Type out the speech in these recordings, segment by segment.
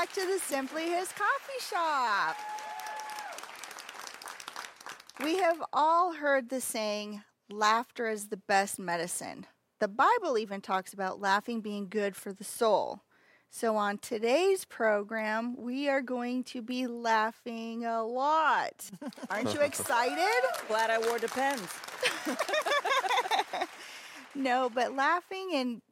welcome back to the Simply His Coffee Shop. We have all heard the saying, laughter is the best medicine. The Bible even talks about laughing being good for the soul. So, on today's program, we are going to be laughing a lot. Aren't you excited? Glad I wore Depends. No, but laughing and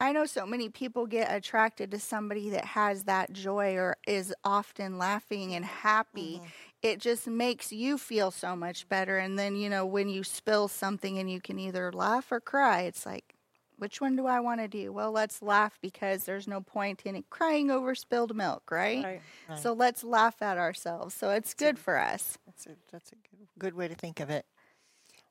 I know so many people get attracted to somebody that has that joy or is often laughing and happy. Mm-hmm. It just makes you feel so much better. And then, you know, when you spill something and you can either laugh or cry, it's like, which one do I want to do? Well, let's laugh because there's no point in it crying over spilled milk, right? Right. So let's laugh at ourselves. So it's good for us. That's a, that's a good, good way to think of it.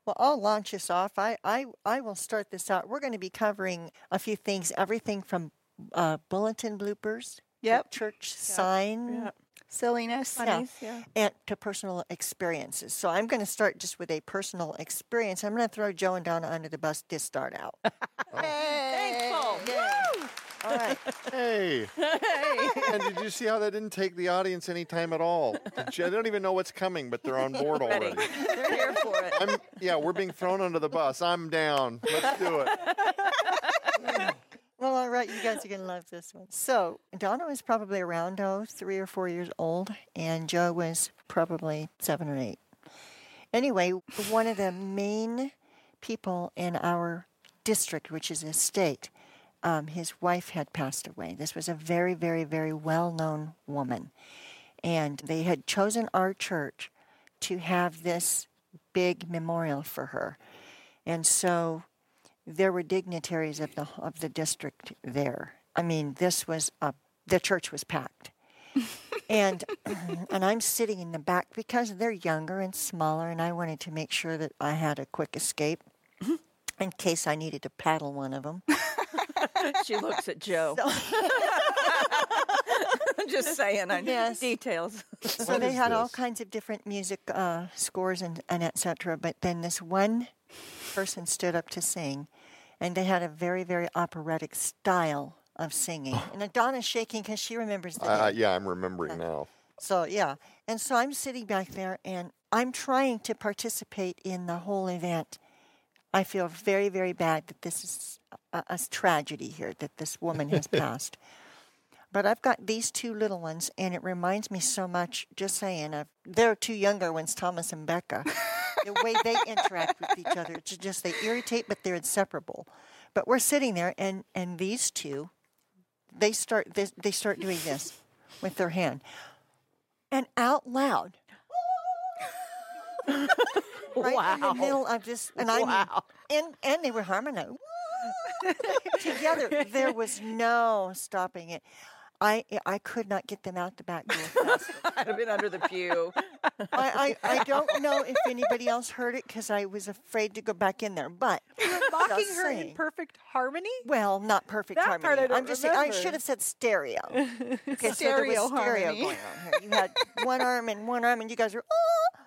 Well, I'll launch us off. I, I, I will start this out. We're going to be covering a few things, everything from uh, bulletin bloopers, Yep. church sign, Yeah. Silliness. Funnies, yeah. and to personal experiences. So I'm going to start just with a personal experience. I'm going to throw Joe and Donna under the bus to start out. Thankful. All right. Hey. hey. and did you see how that didn't take the audience any time at all? Did you- They don't even know what's coming, but they're on board Ready. already. They're here for it. I'm yeah, we're being thrown under the bus. I'm down. Let's do it. Well, all right, you guys are going to love this one. So, Donna was probably around, oh, three or four years old, and Joe was probably seven or eight. Anyway, one of the main people in our district, which is a state, um, his wife had passed away. This was a very, very, very well known woman. And they had chosen our church to have this big memorial for her. And so there were dignitaries of the of the district there. I mean, this was a the church was packed. and and I'm sitting in the back because they're younger and smaller and I wanted to make sure that I had a quick escape in case I needed to paddle one of them. She looks at Joe. Just saying, I Yes. details. so What they is had all kinds of different music uh, scores and, and etc. But then this one person stood up to sing, and they had a very very operatic style of singing. and Donna's shaking because she remembers the Uh, yeah, I'm remembering now. So yeah, and so I'm sitting back there, and I'm trying to participate in the whole event. I feel very very bad that this is a, a tragedy here that this woman has passed. But I've got these two little ones, and it reminds me so much. Just saying, of they're two younger ones, Thomas and Becca. the way they interact with each other, it's just they irritate, but they're inseparable. But we're sitting there, and and these two, they start they, they start doing this with their hand, and out loud. right in the Wow. middle of this, and I Wow. mean, and and they were harmonizing together. There was no stopping it. I I could not get them out the back door fast. I'd have been under the pew. I, I, I don't know if anybody else heard it because I was afraid to go back in there. But you Mocking just her saying. in perfect harmony? well, not perfect That harmony. I I'm just saying I should have said stereo. Okay, so there Stereo was stereo harmony. going on here. You had one arm and one arm, and you guys were oh,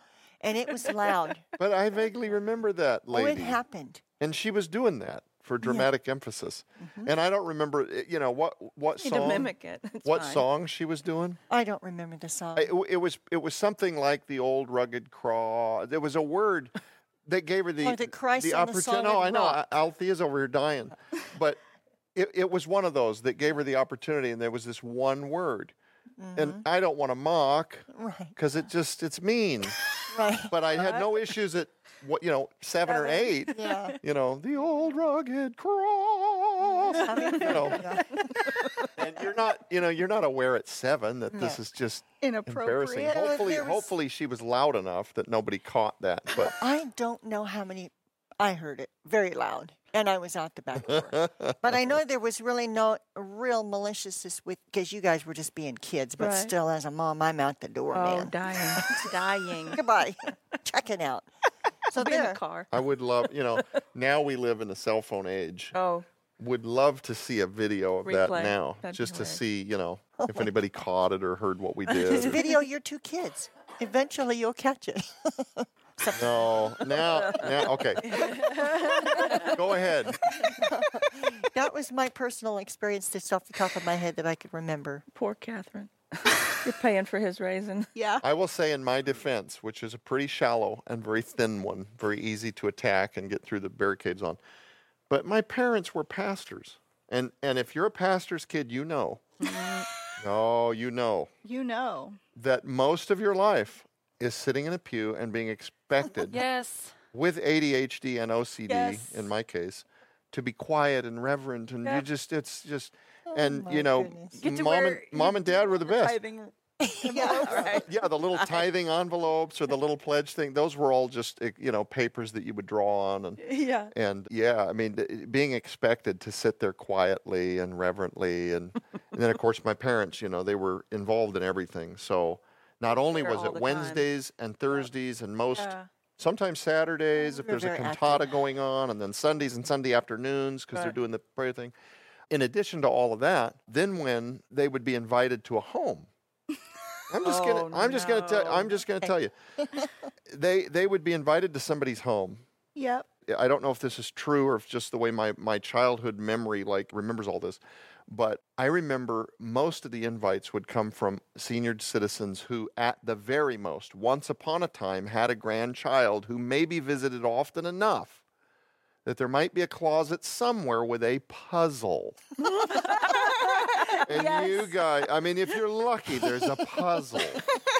and it was loud. But I vaguely remember that lady. Oh, lady. it happened. and she was doing that for dramatic emphasis. And I don't remember, uh, you know, what what Need song? to mimic it. It's what fine. song she was doing? I don't remember the song. It, it was it was something like the old rugged craw. There was a word that gave her the Oh, the Christ the on the opportunity. No, I know. Althea's over here dying, but it, it was one of those that gave her the opportunity, and there was this one word. And I don't want to mock Mm-hmm. Right. because it just it's mean. right. But I had no issues at what you know seven or eight. Yeah. You know the old rugged cross. you know, and you're not you know you're not aware at seven that this is just Inappropriate. embarrassing. Hopefully, there was- hopefully she was loud enough that nobody caught that. But I don't know how many. I heard it very loud, and I was out the back door. but I know there was really no real maliciousness with because you guys were just being kids. But Right. still, as a mom, I'm out the door, Oh, man. dying. dying. Goodbye. Checking out. So in the there. car. I would love you know now we live in the cell phone age. Oh, Would love to see a video of that now, That'd just to see you know if anybody caught it or heard what we did. Just did. video your two kids. Eventually, you'll catch it. No, now, now, okay. Go ahead. That was my personal experience just off the top of my head that I could remember. Poor Catherine. You're paying for his raisin. Yeah. I will say, in my defense, which is a pretty shallow and very thin one, very easy to attack and get through the barricades on, but my parents were pastors. And, and if you're a pastor's kid, you know. no, you know You know. that most of your life is sitting in a pew and being expected Yes. with ADHD and OCD Yes. in my case to be quiet and reverent and Yeah. you just it's just and my you know goodness. Mom and mom and dad were the best Tithing. Yeah. right. yeah the little tithing envelopes or the little pledge thing those were all just eh, you know papers that you would draw on and Yeah. and yeah i mean being expected to sit there quietly and reverently and, and then of course my parents you know they were involved in everything so not only was it the time. Wednesdays and Thursdays and most Yeah. sometimes Saturdays if there's a very active. cantata going on, and then Sundays and Sunday afternoons because they're doing the prayer thing. In addition to all of that, then when they would be invited to a home, I'm just Oh, gonna I'm just gonna tell. I'm just gonna tell you, they they would be invited to somebody's home. Yep. I don't know if this is true or if just the way my, my childhood memory like remembers all this, but I remember most of the invites would come from senior citizens who, at the very most, once upon a time had a grandchild who maybe visited often enough that there might be a closet somewhere with a puzzle. and you guys, I mean, if you're lucky, there's a puzzle.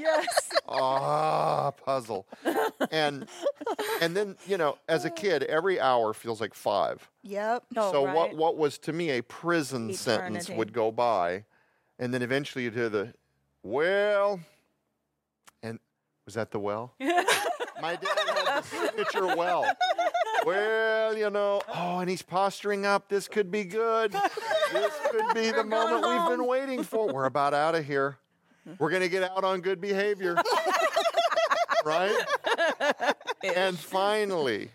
Yes. Ah, puzzle. And and then, you know, as a kid, every hour feels like five. Yep. So right? what what was to me a prison sentence Eternity. would go by, and then eventually you'd hear the, well, and was that the well? My dad had the signature well. Well, you know, oh, and he's posturing up. This could be good. This could be the moment we've been waiting for. We're about out of here. We're gonna get out on good behavior, right? and finally,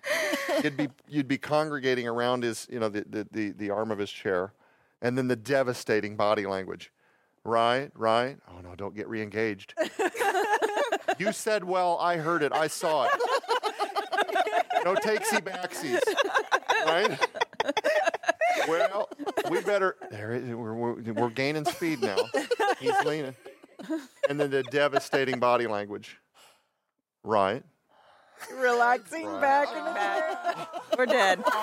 you'd be you'd be congregating around his, you know, the, the, the, the arm of his chair, and then the devastating body language. Right, right. Oh no, don't get re-engaged. you said well, I heard it, I saw it. No takesy backsies. Right? Well, we better there it is, we're, we're, we're gaining speed now. He's leaning. And then the devastating body language. Right. Relaxing Right. back and back. We're dead.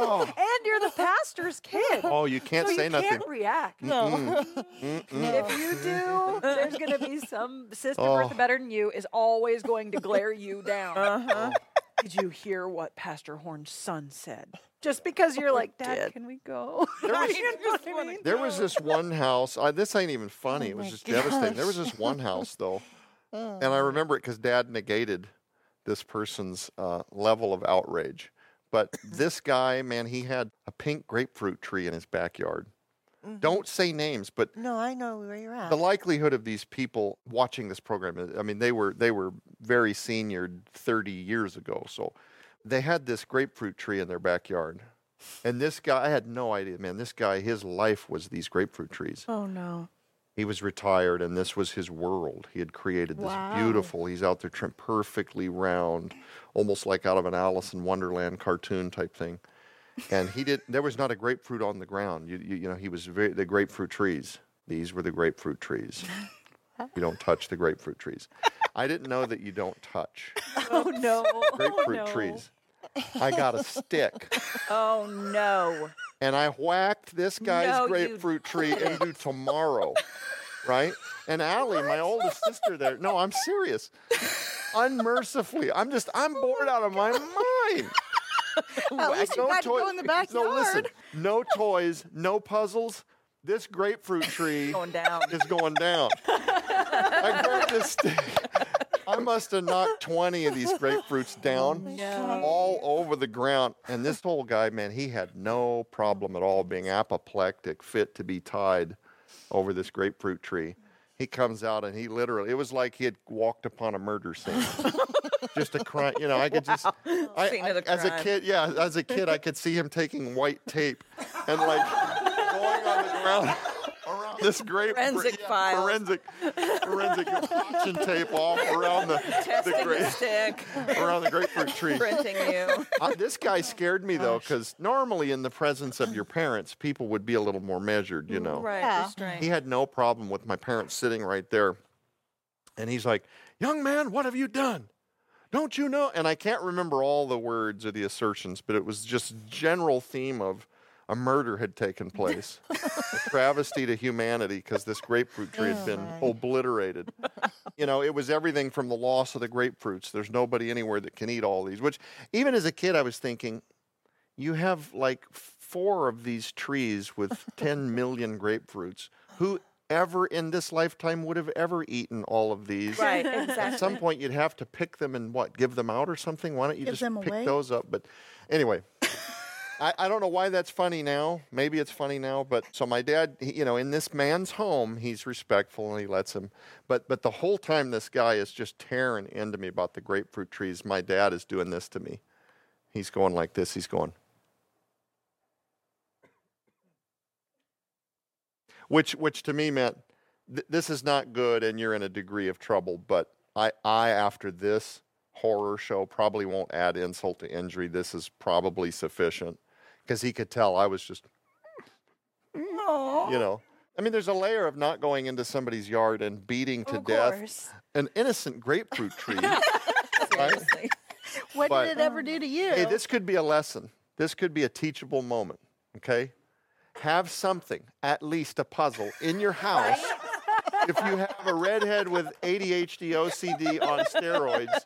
Oh, And you're the pastor's kid. oh you can't so say you nothing. can't react. Mm-mm. Mm-mm. If you do, there's going to be some sister Oh. Bertha better than you is always going to glare you down. Uh-huh. Did you hear what Pastor Horn's son said? Just because you're like, Dad, did. can we go? There was- You know what There was this one house. I, this ain't even funny. Oh it was my just devastating. There was this one house though, Oh. and I remember it because Dad negated this person's uh, level of outrage. But this guy, man, he had a pink grapefruit tree in his backyard. Mm-hmm. Don't say names, but No, I know where you're at. the likelihood of these people watching this program i mean they were they were very senior 30 years ago so they had this grapefruit tree in their backyard and this guy i had no idea man this guy his life was these grapefruit trees Oh no. he was retired and this was his world he had created this Wow. beautiful he's out there trim perfectly round almost like out of an alice in wonderland cartoon type thing and he did there was not a grapefruit on the ground you, you, you know he was very the grapefruit trees these were the grapefruit trees you don't touch the grapefruit trees i didn't know that you don't touch oh, no. grapefruit no. trees i got a stick Oh no. and I whacked this guy's No, grapefruit tree into tomorrow, right? And Allie, my oldest sister, there. No, I'm serious. Unmercifully, I'm just, I'm bored out of my mind. At least you got to go in the backyard. No, listen, no toys, no puzzles. This grapefruit tree Going down. is going down. I grabbed this stick. I must have knocked 20 of these grapefruits oh, down No. all over the ground. And this whole guy, man, he had no problem at all being apoplectic, fit to be tied over this grapefruit tree. He comes out and he literally, it was like he had walked upon a murder scene. Just a crime, you know, I could just, I, Scene I- as a kid, yeah, as a kid, I could see him taking white tape and like going on the ground around this great Forensic files. forensic forensic caution tape off around the, the Testing the grape stick, around the grapefruit tree. printing you. Uh, this guy scared me though, because normally in the presence of your parents, people would be a little more measured, you know. Right, Yeah. He had no problem with my parents sitting right there, and he's like, "Young man, what have you done? Don't you know?" And I can't remember all the words or the assertions, but it was just general theme of a murder had taken place, a travesty to humanity because this grapefruit tree had Oh, been obliterated. you know, it was everything from the loss of the grapefruits. There's nobody anywhere that can eat all these. Which, even as a kid, I was thinking, you have like four of these trees with 10 million grapefruits. Who ever in this lifetime would have ever eaten all of these? Right, exactly. At some point, you'd have to pick them and what? Give them out or something? Why don't you Give just pick away? those up? But anyway. I, I don't know why that's funny now. Maybe it's funny now, but so my dad, he, you know, in this man's home, he's respectful and he lets him. But but the whole time, this guy is just tearing into me about the grapefruit trees. My dad is doing this to me. He's going like this. He's going. Which which to me meant th- this is not good, and you're in a degree of trouble. But I I after this horror show probably won't add insult to injury. This is probably sufficient because he could tell I was just you know. I mean, there's a layer of not going into somebody's yard and beating to death an innocent grapefruit tree. right? What But- did it ever do to you? Hey, this could be a lesson. This could be a teachable moment. Okay? Have something, at least a puzzle, in your house. if you have a redhead with ADHD OCD on steroids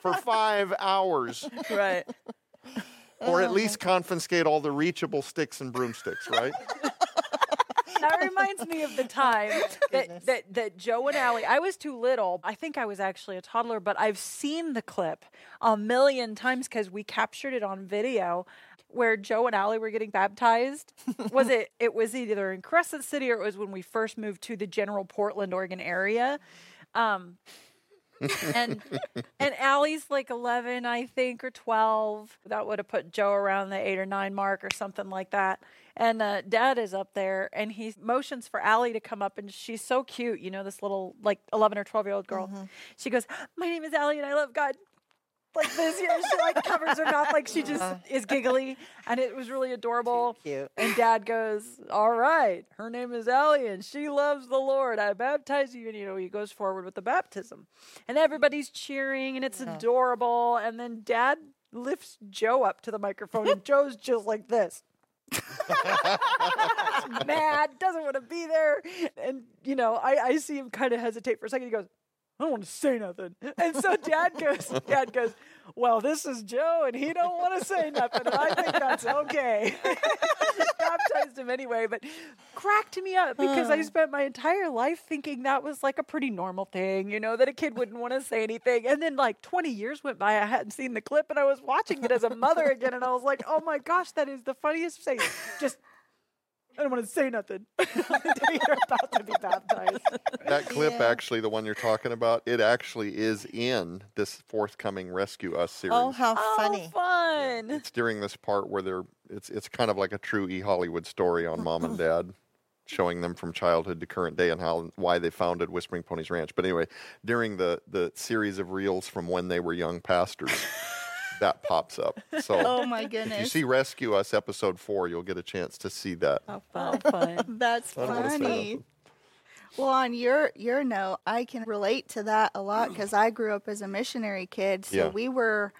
for five hours, Right. or at oh. least confiscate all the reachable sticks and broomsticks, right? that reminds me of the time that, that, that Joe and Allie, I was too little. I think I was actually a toddler, but I've seen the clip a million times because we captured it on video where Joe and Allie were getting baptized. was it, it was either in Crescent City or it was when we first moved to the general Portland, Oregon area. Um, and and Allie's like 11, I think, or 12. That would have put Joe around the eight or nine mark or something like that. And uh, Dad is up there, and he motions for Allie to come up, and she's so cute, you know, this little like 11 or 12 year old girl. Mm-hmm. She goes, "My name is Allie, and I love God." Like this, you know, she like covers her mouth, like she just uh-huh. is giggly, and it was really adorable. Cute. And dad goes, All right, her name is Allie and she loves the Lord. I baptize you. And, you know, he goes forward with the baptism. And everybody's cheering and it's uh-huh. adorable. And then dad lifts Joe up to the microphone and Joe's just like this. mad, doesn't want to be there. And, you know, I, I see him kind of hesitate for a second. He goes, I don't want to say nothing. And so dad goes, dad goes, well, this is Joe and he don't want to say nothing. And I think that's okay. Baptized him anyway, but cracked me up because I spent my entire life thinking that was like a pretty normal thing, you know, that a kid wouldn't want to say anything. And then like 20 years went by, I hadn't seen the clip and I was watching it as a mother again and I was like, oh my gosh, that is the funniest thing. Just I don't want to say nothing you're about to be baptized. That clip, Yeah. actually, the one you're talking about, it actually is in this forthcoming Rescue Us oh, series. Oh, how funny. Oh, fun. It's during this part where they're it's it's kind of like a true E Hollywood story on mom and dad, showing them from childhood to current day and how why they founded Whispering Ponies Ranch. But anyway, during the the series of reels from when they were young pastors, that pops up. So oh my if you see Rescue Us episode four, you'll get a chance to see that. How fun. fun. That's I don't wanna say funny. Well, on your your note, I can relate to that a lot because I grew up as a missionary kid. So Yeah. we were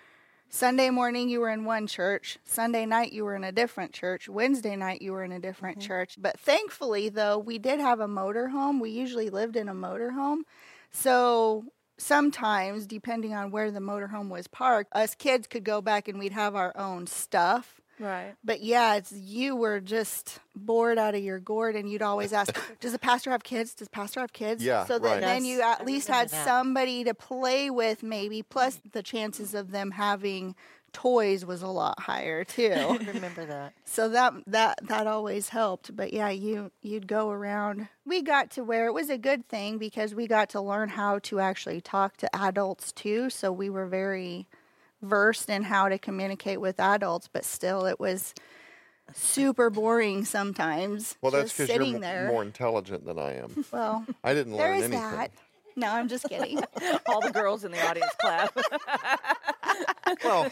Sunday morning you were in one church, Sunday night you were in a different church, Wednesday night you were in a different mm-hmm. church. But thankfully, though, we did have a motorhome. We usually lived in a motorhome, so sometimes depending on where the motorhome was parked, us kids could go back and we'd have our own stuff. Right. But yeah, it's you were just bored out of your gourd, and you'd always ask, "Does the pastor have kids? Does the pastor have kids?" Yeah, So that right. then you at least had that. somebody to play with, maybe. Plus, the chances of them having toys was a lot higher too. I remember that. so that that that always helped. But yeah, you you'd go around. We got to where it was a good thing because we got to learn how to actually talk to adults too. So we were very versed in how to communicate with adults, but still it was super boring sometimes. Well, that's because you're sitting there. more intelligent than I am. well, I didn't learn is anything. that. No, I'm just kidding. All the girls in the audience clap. Well,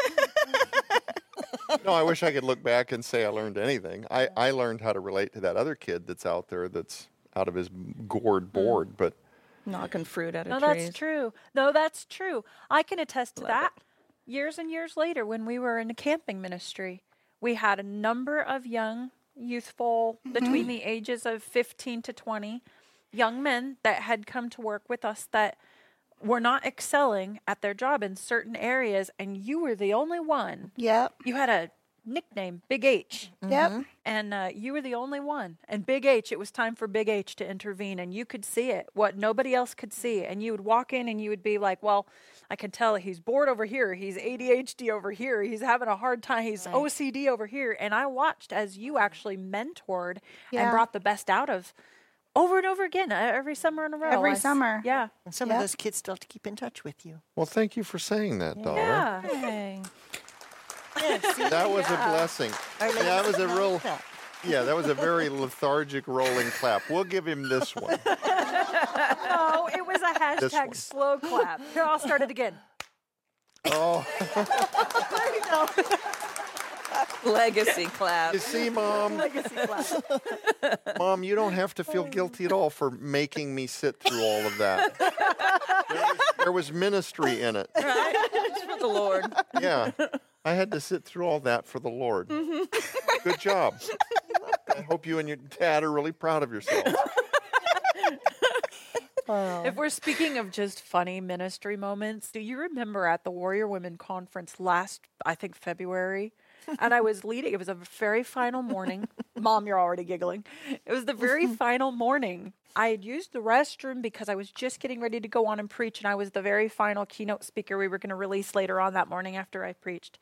no, I wish I could look back and say I learned anything. I, I learned how to relate to that other kid that's out there that's out of his gourd mm. board. But Knocking fruit out of No, trees. that's true. No, that's true. I can attest to Love that. Years and years later, when we were in the camping ministry, we had a number of young, youthful, mm-hmm. between the ages of 15 to 20, young men that had come to work with us that were not excelling at their job in certain areas, and you were the only one. yep. You had a nickname, Big H. Yep. And uh, you were the only one. And Big H, it was time for Big H to intervene, and you could see it, what nobody else could see. And you would walk in and you would be like, Well, I can tell he's bored over here. He's ADHD over here. He's having a hard time. He's OCD over here. And I watched as you actually mentored Yeah. and brought the best out of over and over again uh, every summer in a row. Every I s- summer. Yeah. And some Yep. of those kids still have to keep in touch with you. well, thank you for saying that, Donna. Yeah. Hey. That was a blessing. Yeah, that was a real. Yeah, that was a very lethargic rolling clap. We'll give him this one. No, it was a hashtag slow clap. Here, I'll start it again. Oh, Legacy clap. you see, Mom? Legacy clap. Mom, you don't have to feel guilty at all for making me sit through all of that. There was, there was ministry in it. Right? It's for the Lord. Yeah. I had to sit through all that for the Lord. Mm-hmm. Good job. I hope you and your dad are really proud of yourselves. If we're speaking of just funny ministry moments, do you remember at the Warrior Women Conference last, I think, February? And I was leading, it was a very final morning. Mom, you're already giggling. It was the very final morning. I had used the restroom because I was just getting ready to go on and preach, and I was the very final keynote speaker we were going to release later on that morning after I preached.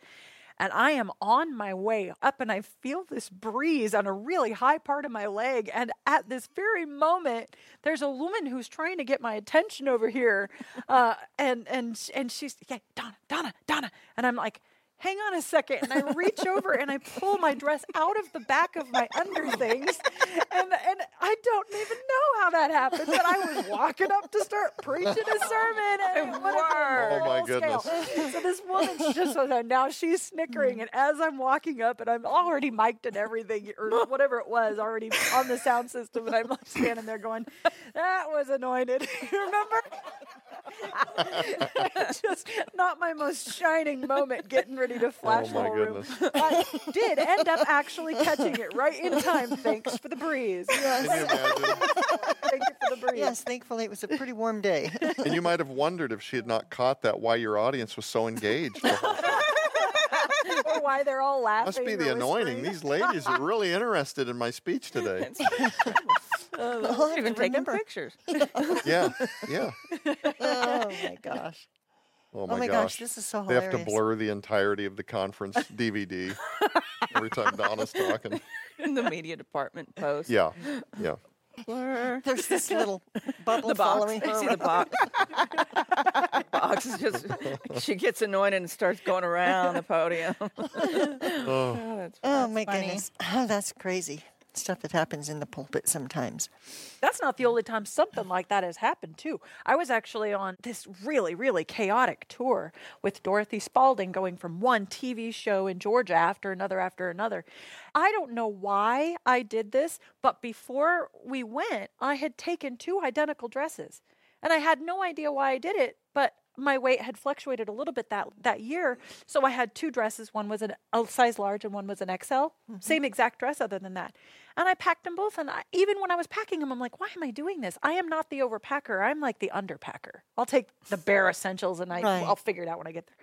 And I am on my way up, and I feel this breeze on a really high part of my leg. And at this very moment, there's a woman who's trying to get my attention over here, uh, and and and she's yeah, Donna, Donna, Donna, and I'm like. Hang on a second, and I reach over and I pull my dress out of the back of my underthings, and and I don't even know how that happened. But I was walking up to start preaching a sermon, and it would have been Oh, my full scale. goodness. So this woman's just so now she's snickering, and as I'm walking up, and I'm already mic'd and everything, or whatever it was, already on the sound system, and I'm like standing there going, "That was anointed." You remember? just not my most shining moment, getting ready to oh, flash Oh, the my whole room. I did end up actually catching it right in time. Thanks for the breeze. Yes, Can you imagine? thank you for the breeze. Yes, thankfully it was a pretty warm day. And you might have wondered if she had not caught that why your audience was so engaged. the whole time. Or why they're all laughing. Must be the anointing. These ladies are really interested in my speech today. Uh, even taking remember. pictures. Yeah, yeah. oh my gosh. Oh my, my gosh, this is so hilarious. They have to blur the entirety of the conference DVD every time Donna's talking. In the media department post. Yeah, yeah. Blur. There's this little bubble The box. following I her. see the box. the box is just. She gets anointed and starts going around the podium. Oh, Oh, that's Oh my funny. goodness. Oh, that's crazy. Stuff that happens in the pulpit sometimes. That's not the only time something like that has happened, too. I was actually on this really, really chaotic tour with Dorothy Spalding, going from one TV show in Georgia after another after another. I don't know why I did this, but before we went, I had taken two identical dresses. And I had no idea why I did it, but my weight had fluctuated a little bit that that year, so I had two dresses. One was an, a size large, and one was an XL. Mm-hmm. Same exact dress, other than that. And I packed them both. And I, even when I was packing them, I'm like, why am I doing this? I am not the overpacker. I'm like the underpacker. I'll take the bare essentials, and I Right. I'll figure it out when I get there.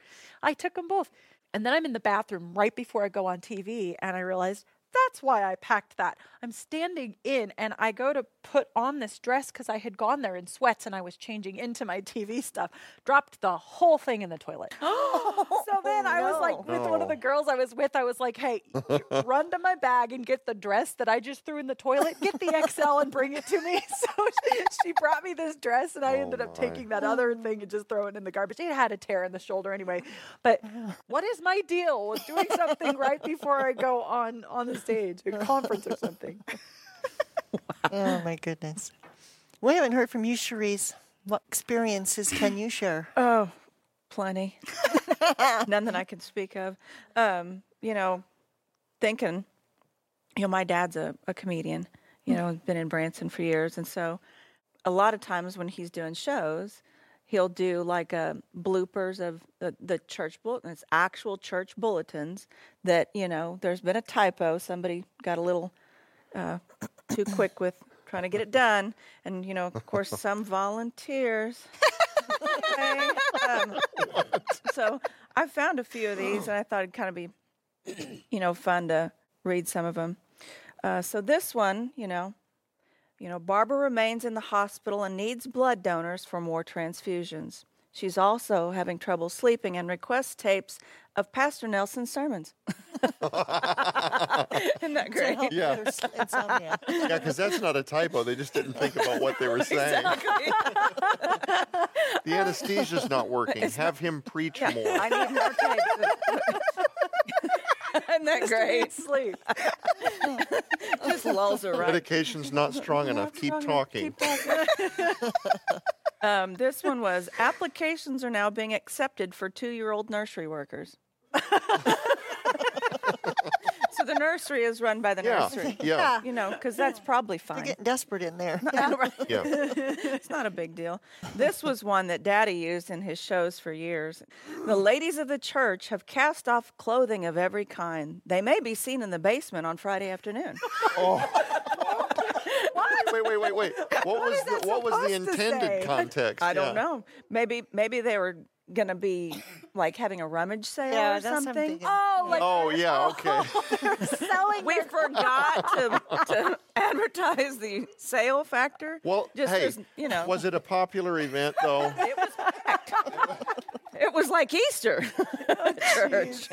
I took them both, and then I'm in the bathroom right before I go on TV, and I realized. That's why I packed that. I'm standing in and I go to put on this dress because I had gone there in sweats and I was changing into my TV stuff. Dropped the whole thing in the toilet. so then I was like, with one of the girls I was with, I was like, hey, run to my bag and get the dress that I just threw in the toilet. Get the XL and bring it to me. So she, she brought me this dress and I Oh, ended up my. taking that other thing and just throwing it in the garbage. It had a tear in the shoulder anyway. But what is my deal with doing something right before I go on on the stage, a conference or something. Oh my goodness. We haven't heard from you, Cherise. What experiences can you share? Oh, plenty. None that I can speak of. Um, you know, thinking, you know, my dad's a, a comedian, you know, been in Branson for years. And so a lot of times when he's doing shows, he'll do like uh, bloopers of the, the church. It's actual church bulletins that, you know, there's been a typo. Somebody got a little uh, too quick with trying to get it done. And, you know, of course, some volunteers. Okay, um, so I found a few of these, and I thought it'd kind of be, you know, fun to read some of them. Uh, so this one, you know, you know, Barbara remains in the hospital and needs blood donors for more transfusions. She's also having trouble sleeping and requests tapes of Pastor Nelson's sermons. Isn't that great? Yeah. with her s- insomnia. Yeah, because that's not a typo. They just didn't think about what they were saying. The anesthesia's not working. Have him preach more. I need more tapes. Isn't that great? Sleep. Just lulls her right. Medication's not strong enough. Keep talking. Um, this one was applications are now being accepted for two-year-old nursery workers. so the nursery is run by the Yeah. nursery. Yeah. You know, because that's probably fine. They're getting desperate in there. Yeah. It's not a big deal. This was one that Daddy used in his shows for years. The ladies of the church have cast off clothing of every kind. They may be seen in the basement on Friday afternoon. Oh. wait, wait, wait, wait. What was the what was the intended context? I don't Yeah. know. Maybe maybe they were gonna be like having a rummage sale Yeah, or that's what something. Oh, like Oh yeah, oh, okay. selling We forgot to, to advertise the sale factor. Well, just hey, as, you know, was it a popular event though? it was packed. it was like Easter church.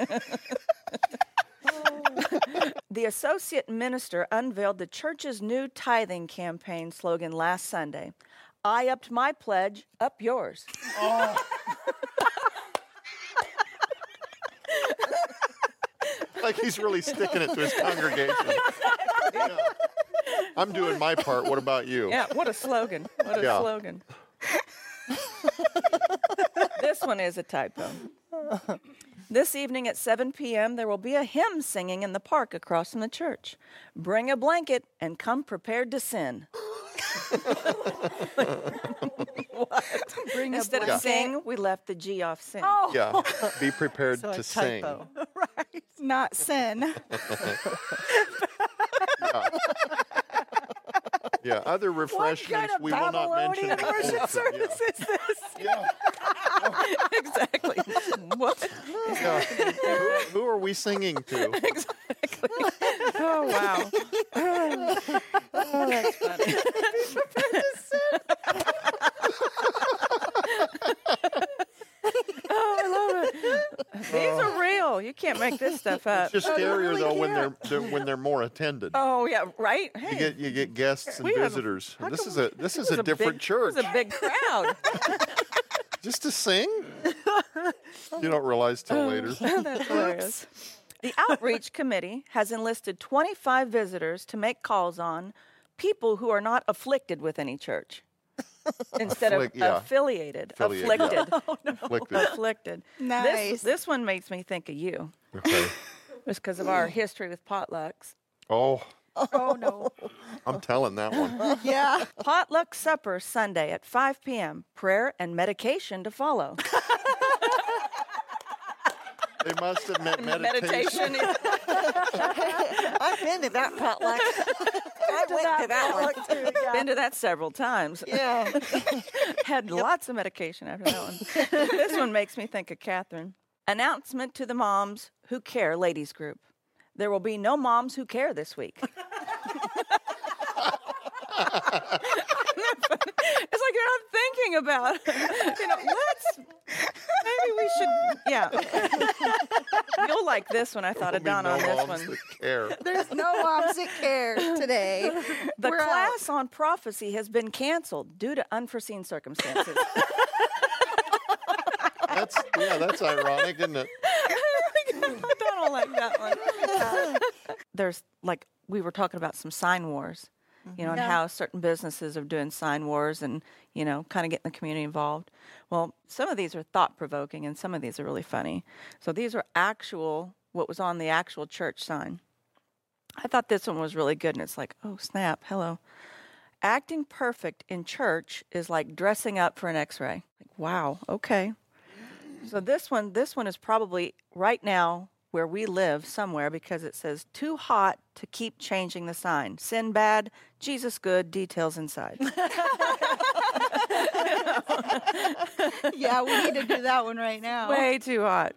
the associate minister unveiled the church's new tithing campaign slogan last Sunday. I upped my pledge, up yours. Oh. like he's really sticking it to his congregation. Yeah. I'm doing my part. What about you? Yeah, what a slogan. What a Yeah. slogan. this one is a typo. This evening at 7 p.m., there will be a hymn singing in the park across from the church. Bring a blanket and come prepared to sin. Bring a Instead of blanket. sing, we left the G off sin. Oh, Yeah. Be prepared So to a sing. typo. not sin. Yeah. Yeah, Other what refreshments kind of we will not mention. Babylonian in the worship service is this? Yeah. exactly. what? Yeah. yeah. Who, who are we singing to? Exactly. Oh, wow. oh, that's funny. oh, I love it. These are oh. real. You can't make this stuff up. It's just scarier though when they're, they're when they're more attended. Oh yeah, right. Hey, You get you get guests and We have- visitors. how This come- is a this is this a different big, church. This is a big crowd. Just to sing? you don't realize till oh, later. That's hilarious. The outreach committee has enlisted 25 visitors to make calls on people who are not afflicted with any church. Instead Afflic- of yeah. affiliated, Affiliated, yeah. afflicted, oh, Afflicted. afflicted. Nice. This, this one makes me think of you, Okay. just because of our history with potlucks. Oh, Oh no. I'm telling that one. Yeah. Potluck supper Sunday at 5 p.m. Prayer and medication to follow. They must have meant meditation. meditation. I've been to that potluck. I went to that one. Been to that several times. Yeah. Had lots of medication after that one. this one makes me think of Catherine. Announcement to the moms who care ladies group. There will be no moms who care this week. It's like you're not thinking about, you know, let's, maybe we should, yeah. You'll like this one. I thought of There'll be Donna on no this one. that care. There's no moms that care today. The We're out. class on prophecy has been canceled due to unforeseen circumstances. That's yeah, that's ironic, isn't it? I don't like that one. there's like we were talking about some sign wars, you know, and how certain businesses are doing sign wars and you know, kind of getting the community involved. Well, some of these are thought provoking, and some of these are really funny. So these are actual what was on the actual church sign. I thought this one was really good, and it's like, oh snap, hello. Acting perfect in church is like dressing up for an X-ray. Like, wow, okay. So this one, this one is probably right now where we live somewhere because it says too hot to keep changing the sign. Sin bad, Jesus good, details inside. yeah, we need to do that one right now. Way too hot.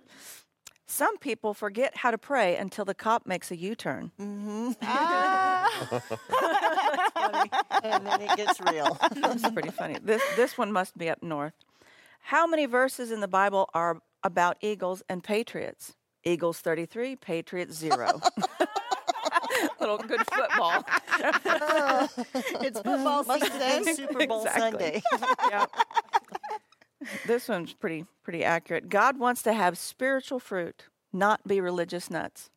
Some people forget how to pray until the cop makes a U-turn. Ah, and then it gets real. That's pretty funny. This this one must be up north. How many verses in the Bible are about eagles and patriots? Eagles 33, Patriots 0. Little good football. it's football Must have season. Super Bowl Exactly. Sunday. Yep. This one's pretty pretty accurate. God wants to have spiritual fruit, not be religious nuts.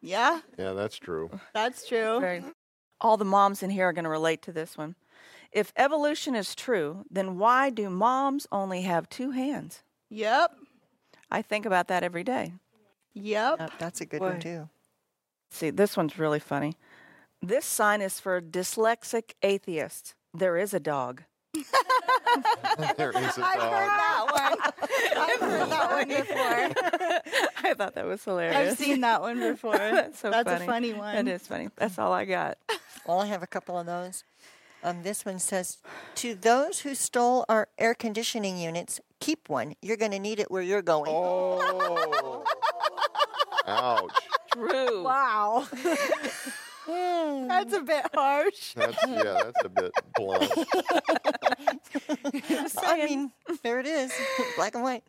Yeah, Yeah, that's true. that's true. Very, all the moms in here are going to relate to this one. If evolution is true, then why do moms only have two hands? Yep. I think about that every day. Yep. Yep, that's a good Boy. one too. See, this one's really funny. This sign is for dyslexic atheists. There is a dog. there is a I've heard that one. I've heard that one before. I thought that was hilarious. I've seen that one before. That's so That's funny. a funny one. It is funny. That's all I got. Well, I have a couple of those. Um, this one says, "To those who stole our air conditioning units, keep one. You're going to need it where you're going." Oh. Ouch. True. Wow. Hmm. That's a bit harsh. That's yeah, that's a bit blunt. I mean, there it is, black and white.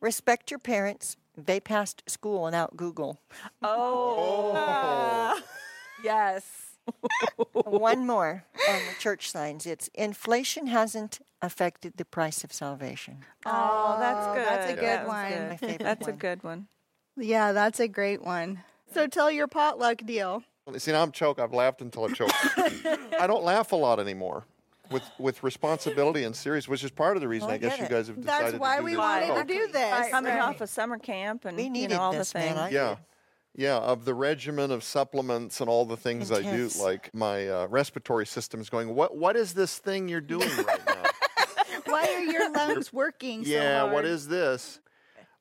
Respect your parents. They passed school without Google. Oh. oh. Yes. One more on the church signs. It's inflation hasn't affected the price of salvation. Oh, that's good. that's a good That was one. good. My favorite That's a good one. Yeah, that's a great one. So tell your potluck deal. See, now I'm choked. I've laughed until I choked. I don't laugh a lot anymore. With with responsibility and serious, which is part of the reason Well, I I guess get you guys have decided That's why to do we this wanted show. to do this. Coming Right. off of summer camp and We you know all this, the man. things. I Yeah. did. Yeah, of the regimen of supplements and all the things I do, like my uh, respiratory system is going. What what is this thing you're doing right now? Why are your lungs working so yeah, hard? what is this?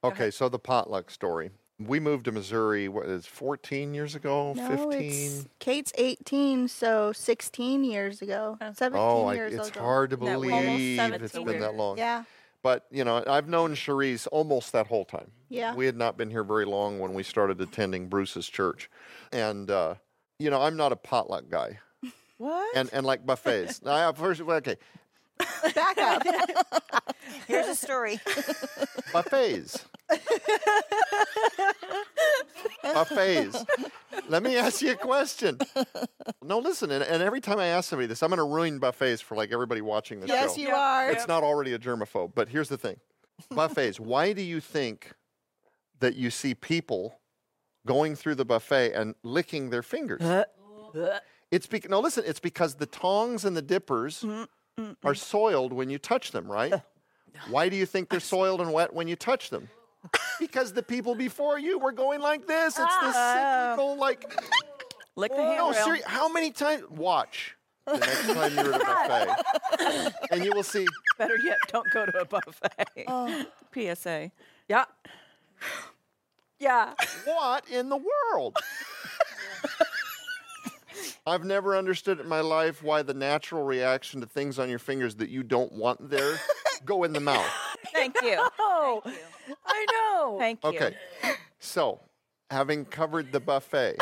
Okay, so the potluck story. We moved to Missouri. What is 14 years ago? No, 15. it's Kate's 18, so 16 years ago. 17 Oh, I, years it's ago. hard to believe it's been that long. Yeah. But you know, I've known Cherise almost that whole time. Yeah. We had not been here very long when we started attending Bruce's church, and uh, you know, I'm not a potluck guy, What? and and like buffets. now, I first, okay, Back up. Here's a story. buffets. Buffets. Let me ask you a question. No, listen, and, and every time I ask somebody this, I'm going to ruin buffets for like everybody watching the yes, show. Yes, you are. It's not already a germaphobe, but here's the thing: buffets. Why do you think that you see people going through the buffet and licking their fingers? Uh, it's because no, listen. It's because the tongs and the dippers mm, mm, mm, are soiled when you touch them, right? Why do you think they're soiled and wet when you touch them? Because the people before you were going like this. It's the cyclical, like. Lick the oh, No, seriously. How many times? Watch the next time you're at a buffet, and you will see. Better yet, don't go to a buffet. Oh. PSA. Yeah. Yeah. What in the world? I've never understood in my life why the natural reaction to things on your fingers that you don't want there go in the mouth. Thank you. Oh, I know. Thank you. Okay. So, having covered the buffet,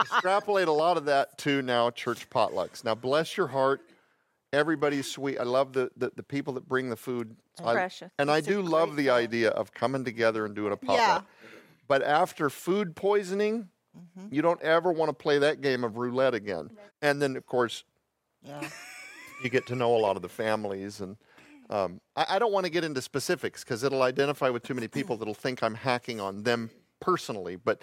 extrapolate a lot of that to now church potlucks. Now, bless your heart. Everybody's sweet. I love the, the, the people that bring the food. I- precious. and I It's a do love great the thought. idea of coming together and doing a potluck. Yeah. But after food poisoning, Mm-hmm. you don't ever want to play that game of roulette again. And then, of course, Yeah. you get to know a lot of the families and um, I, I don't want to get into specifics because it'll identify with too many people that'll think i'm hacking on them personally but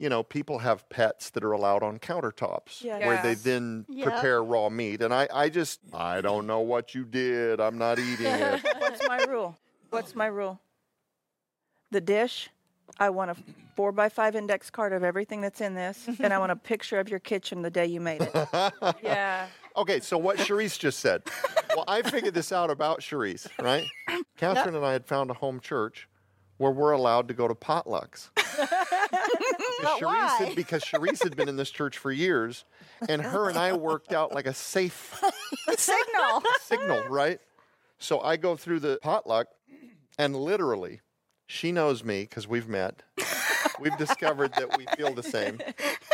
you know, people have pets that are allowed on countertops Yeah. where they then Yep. prepare raw meat. And I, I just, I don't know what you did. I'm not eating it. What's my rule? What's my rule? The dish, I want a four by five index card of everything that's in this, and I want a picture of your kitchen the day you made it. Yeah. Okay, so what Charisse just said. Well, I figured this out about Charisse, right? Catherine and I had found a home church where we're allowed to go to potlucks. Because Charisse, why? had, because Charisse had been in this church for years, and her and I worked out like a safe Signal. signal, right? So I go through the potluck, and literally, she knows me because we've met. We've discovered that we feel the same,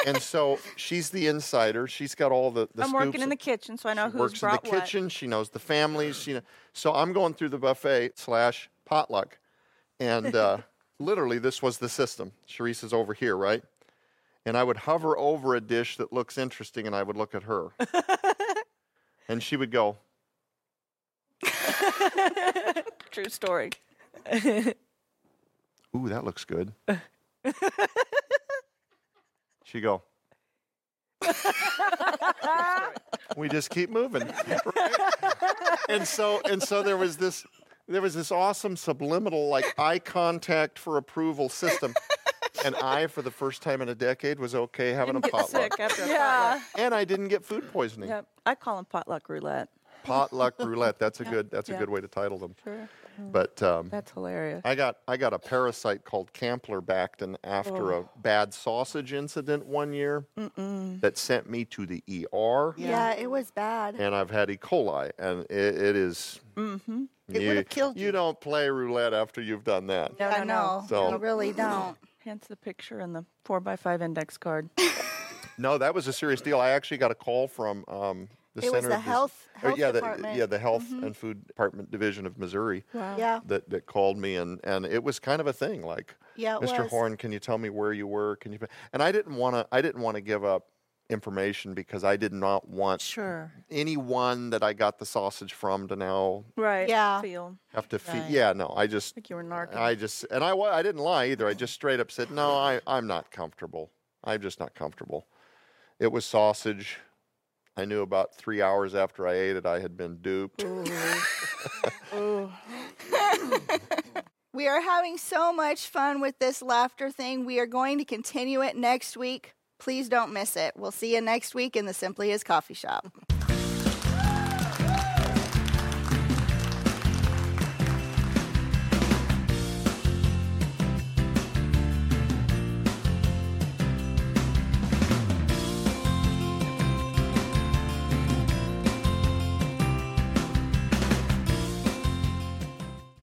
and so she's the insider. She's got all the. the I'm working in the kitchen, so I know She who's works in the what. kitchen. She knows the families. She know, so I'm going through the buffet slash potluck, and uh, literally this was the system. Charisse is over here, right? And I would hover over a dish that looks interesting, and I would look at her, and she would go, True story. "Ooh, that looks good." She'd go. we just keep moving, right? and so and so there was this there was this awesome subliminal like eye contact for approval system, and I for the first time in a decade was okay having a Get potluck, sick after a Yeah. potluck. and I didn't get food poisoning. Yep. I call them potluck roulette. Potluck roulette. That's a good that's a good way to title them. Sure. But um, That's hilarious. I got I got a parasite called Campylobacter after a bad sausage incident one year that sent me to the ER, Yeah, it was bad. and I've had E. coli, and it, it is. Mm-hmm. It you, would've killed You you. don't play roulette after you've done that. No, no, I no. So- you really don't. Hence the picture and the four by five index card. No, that was a serious deal. I actually got a call from um, the It was center the of health- or, health yeah, department. Mm-hmm. The, yeah, the health and food department division of Missouri Wow. Yeah, that, that called me, and, and it was kind of a thing. Like, yeah, Mr. was. Horn, can you tell me where you were? Can you? And I didn't want to. I didn't want to give up information because I did not want Sure. anyone that I got the sausage from to now Right. Yeah. Feel have to feed. Right. Yeah, no, I just, like you were narking. I just, and I, wa- I didn't lie either. I just straight up said, no, I, I'm not comfortable. I'm just not comfortable. It was sausage. I knew about three hours after I ate it, I had been duped. We are having so much fun with this laughter thing. We are going to continue it next week. Please don't miss it. We'll see you next week in the Simply HIS Coffee Shop.